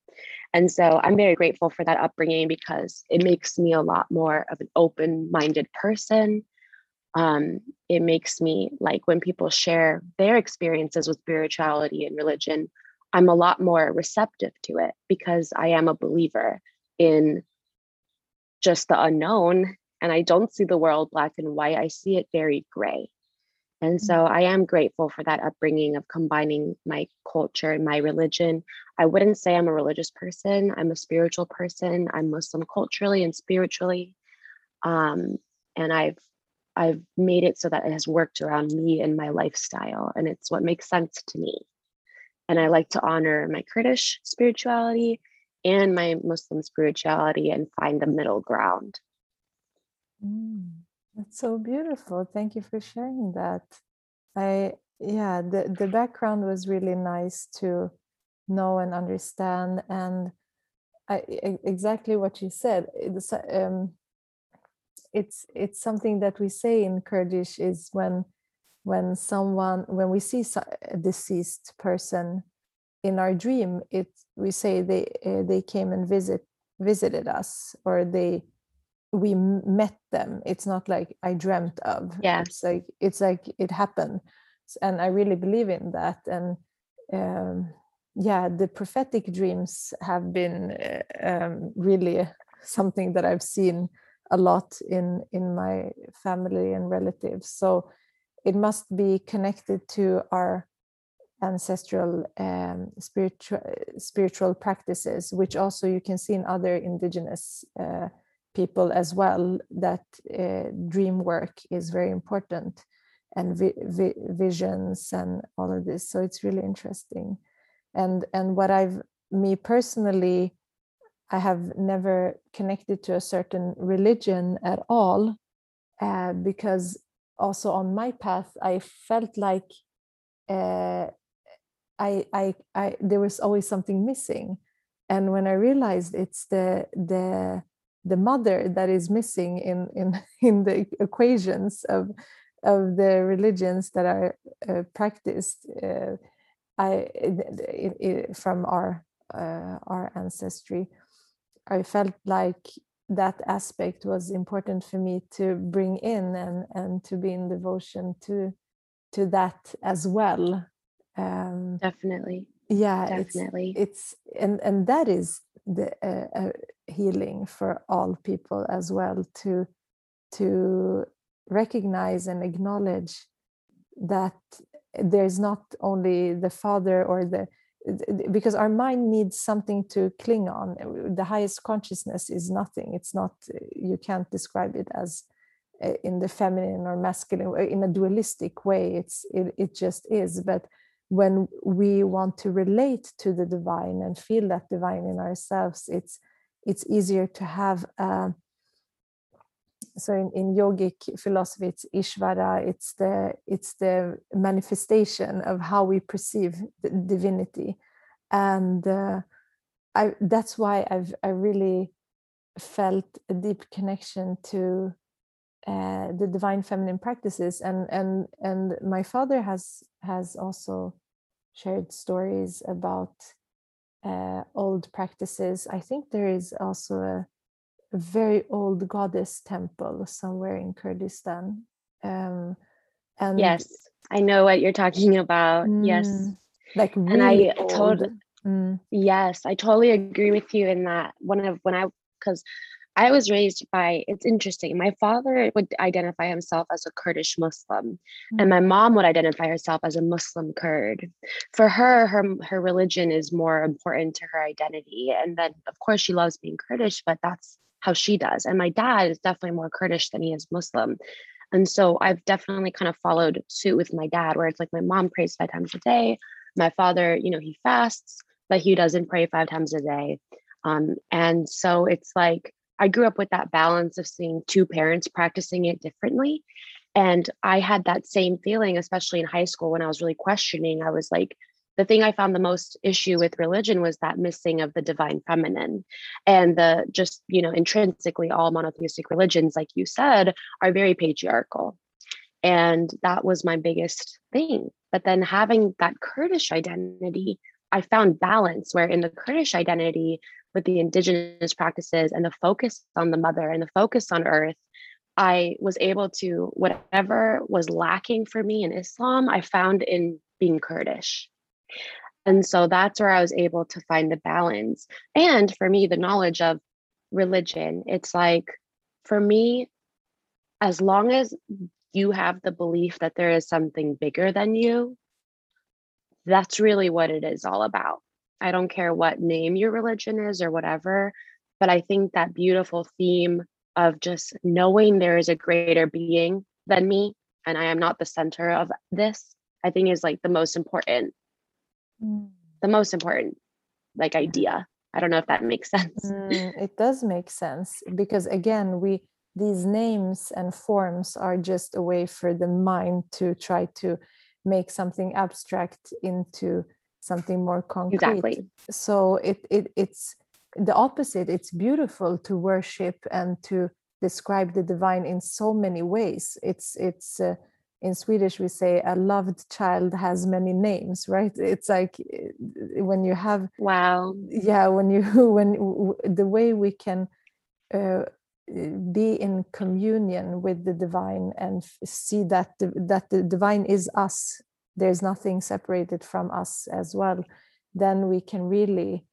Speaker 2: And so I'm very grateful for that upbringing because it makes me a lot more of an open minded person. Um, it makes me like when people share their experiences with spirituality and religion, I'm a lot more receptive to it because I am a believer in just the unknown and I don't see the world black and white. I see it very gray. And so mm. I am grateful for that upbringing of combining my culture and my religion. I wouldn't say I'm a religious person, I'm a spiritual person. I'm Muslim culturally and spiritually. Um, and I've I've made it so that it has worked around me and my lifestyle, and it's what makes sense to me. And I like to honor my Kurdish spirituality and my Muslim spirituality and find the middle ground.
Speaker 1: Mm. That's so beautiful. Thank you for sharing that. I yeah, the the background was really nice to know and understand, and I, exactly what you said. It's um, it's it's something that we say in Kurdish is when when someone when we see a deceased person in our dream, it we say they uh, they came and visit visited us or they we met them it's not like i dreamt of.
Speaker 2: Yeah.
Speaker 1: It's like it's like it happened. And i really believe in that and um, yeah the prophetic dreams have been uh, um, really something that i've seen a lot in in my family and relatives. So it must be connected to our ancestral um, spiritual spiritual practices which also you can see in other indigenous uh, people as well that uh, dream work is very important and vi vi visions and all of this. So it's really interesting. And and what i've me personally i have never connected to a certain religion at all uh, because also on my path i felt like uh, I, I i there was always something missing. And when i realized it's the the the mother that is missing in in in the equations of of the religions that are uh, practiced uh, I it, it, from our uh, our ancestry. I felt like that aspect was important for me to bring in and and to be in devotion to to that as well.
Speaker 2: Um, Definitely.
Speaker 1: Yeah,
Speaker 2: definitely.
Speaker 1: It's, it's and and that is the uh, uh, healing for all people as well to to recognize and acknowledge that there's not only the father or the because our mind needs something to cling on. The highest consciousness is nothing. It's not you can't describe it as uh, in the feminine or masculine in a dualistic way. It's it, it just is. But when we want to relate to the divine and feel that divine in ourselves it's it's easier to have uh, so in, in yogic philosophy it's ishvara it's the it's the manifestation of how we perceive divinity. And uh, I, that's why I've I really felt a deep connection to uh, the divine feminine practices. And and and my father has has also shared stories about uh, old practices. I think there is also a, a, very old goddess temple somewhere in Kurdistan. Um,
Speaker 2: and yes, I know what you're talking about. Mm, yes,
Speaker 1: like really and I
Speaker 2: told mm. yes, I totally agree with you in that. One of when I because I was raised by, it's interesting. My father would identify himself as a Kurdish Muslim, mm-hmm. and mm. my mom would identify herself as a Muslim Kurd. For her, her, her religion is more important to her identity. And then, of course, she loves being Kurdish, but that's how she does. And my dad is definitely more Kurdish than he is Muslim. And so I've definitely kind of followed suit with my dad, where it's like my mom prays five times a day. My father, you know, he fasts, but he doesn't pray five times a day. Um, and so it's like I grew up with that balance of seeing two parents practicing it differently. And I had that same feeling, especially in high school when I was really questioning. I was like, the thing I found the most issue with religion was that missing of the divine feminine and the just, you know, intrinsically all monotheistic religions, like you said, are very patriarchal. And that was my biggest thing. But then having that Kurdish identity, I found balance where in the Kurdish identity, with the indigenous practices and the focus on the mother and the focus on earth, I was able to, whatever was lacking for me in Islam, I found in being Kurdish. And so that's where I was able to find the balance. And for me, the knowledge of religion, it's like for me, as long as you have the belief that there is something bigger than you, that's really what it is all about. I don't care what name your religion is or whatever, but I think that beautiful theme of just knowing there is a greater being than me and I am not the center of this, I think is like the most important. Mm. the most important like idea. I don't know if that makes sense.
Speaker 1: Mm, it does make sense because again we these names and forms are just a way for the mind to try to make something abstract into something more concrete
Speaker 2: exactly
Speaker 1: so it, it it's the opposite it's beautiful to worship and to describe the divine in so many ways it's it's uh, in Swedish we say a loved child has many names, right? It's like eh, when you have
Speaker 2: wow,
Speaker 1: yeah, when you when the way we can uh, be in communion with the divine and see that the, that the divine is us. There's nothing separated from us as well. Then we can really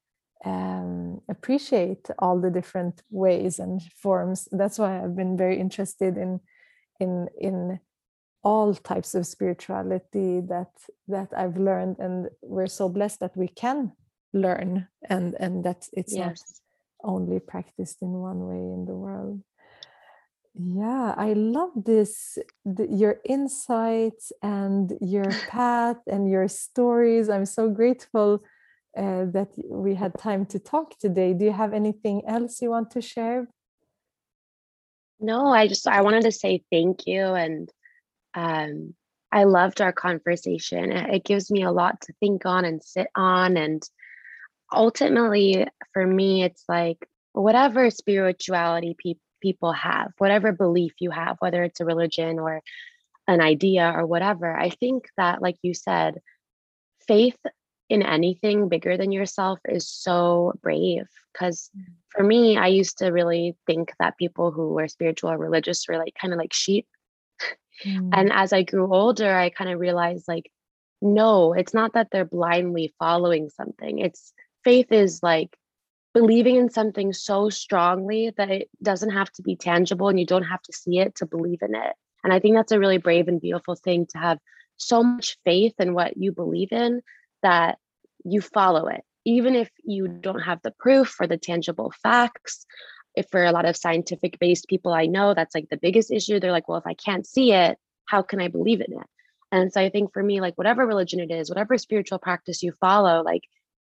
Speaker 1: um, appreciate all the different ways and forms. That's why I've been very interested in in in all types of spirituality that that I've learned and we're so blessed that we can learn and and that it's yes. not only practiced in one way in the world yeah i love this the, your insights and your path and your stories i'm so grateful uh, that we had time to talk today do you have anything else you want to share
Speaker 2: no i just i wanted to say thank you and um, I loved our conversation. It gives me a lot to think on and sit on. And ultimately, for me, it's like whatever spirituality pe- people have, whatever belief you have, whether it's a religion or an idea or whatever, I think that, like you said, faith in anything bigger than yourself is so brave. Because mm. for me, I used to really think that people who were spiritual or religious were like kind of like sheep Mm. And as I grew older, I kind of realized like, no, it's not that they're blindly following something. It's faith is like believing in something so strongly that it doesn't have to be tangible and you don't have to see it to believe in it. And I think that's a really brave and beautiful thing to have so much faith in what you believe in that you follow it, even if you don't have the proof or the tangible facts if for a lot of scientific based people I know, that's like the biggest issue. They're like, well, if I can't see it, how can I believe in it? And so I think for me, like whatever religion it is, whatever spiritual practice you follow, like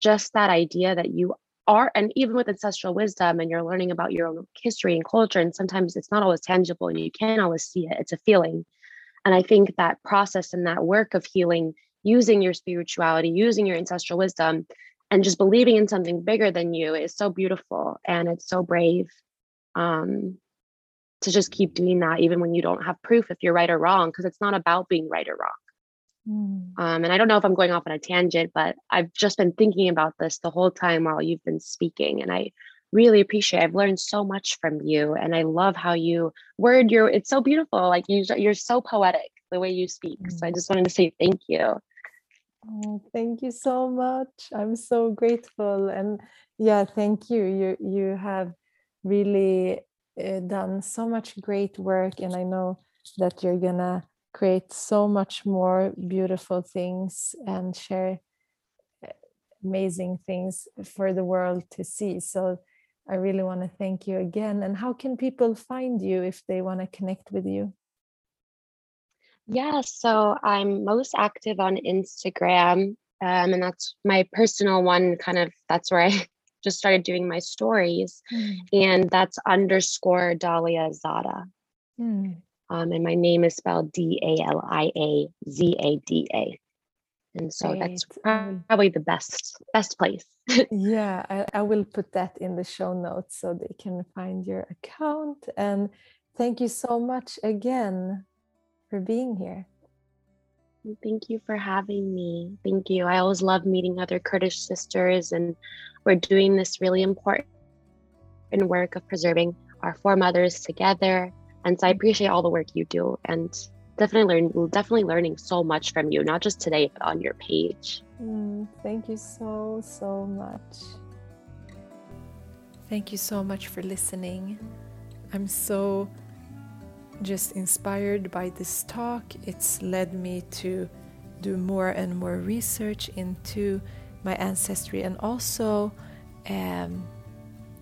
Speaker 2: just that idea that you are, and even with ancestral wisdom and you're learning about your own history and culture, and sometimes it's not always tangible and you can't always see it, it's a feeling. And I think that process and that work of healing using your spirituality, using your ancestral wisdom, and just believing in something bigger than you is so beautiful and it's so brave um, to just keep doing that even when you don't have proof if you're right or wrong because it's not about being right or wrong mm. um, and i don't know if i'm going off on a tangent but i've just been thinking about this the whole time while you've been speaking and i really appreciate i've learned so much from you and i love how you word your it's so beautiful like you you're so poetic the way you speak mm. so i mm. just wanted to say thank you
Speaker 1: Oh, thank you so much. I'm so grateful. And yeah, thank you. You you have really uh, done so much great work, and I know that you're gonna create so much more beautiful things and share uh, amazing things for the world to see. So I really want to thank you again. And how can people find you if they want to connect with you?
Speaker 2: Yeah, so I'm most active on Instagram, um, and that's my personal one. Kind of that's where I just started doing my stories, mm. and that's underscore Dalia Zada. Mm. Um, and my name is spelled D A L I A Z A D A. And so Great. that's probably the best best place.
Speaker 1: Yeah I, I, will put that in the show notes so they can find your account. And thank you so much again for being here.
Speaker 2: Thank you for having me. Thank you. I always love meeting other kurdish sisters and we're doing this really important work of preserving our foremothers together and so i appreciate all the work you do and definitely learn definitely learning so much from you not just today but on your page.
Speaker 1: Mm, thank you so so much. Thank you so much for listening. I'm so just inspired by this talk. It's led me to do more and more research into my ancestry and also um,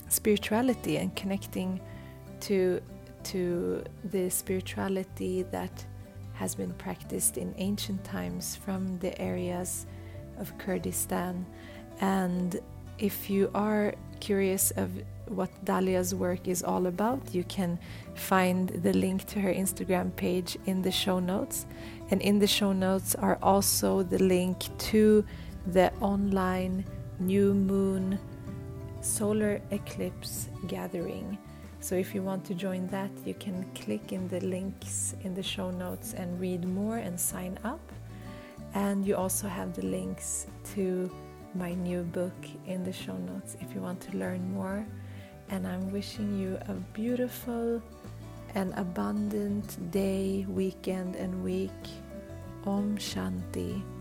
Speaker 1: spirituality and connecting to to the spirituality that has been practiced in ancient times from the areas of Kurdistan. And if you are curious of what Dalia's work is all about, you can find the link to her Instagram page in the show notes. And in the show notes are also the link to the online new moon solar eclipse gathering so if you want to join that, you can click in the links in the show notes and read more and sign up. And you also have the links to my new book in the show notes if you want to learn more. And I'm wishing you a beautiful and abundant day, weekend, and week. Om Shanti.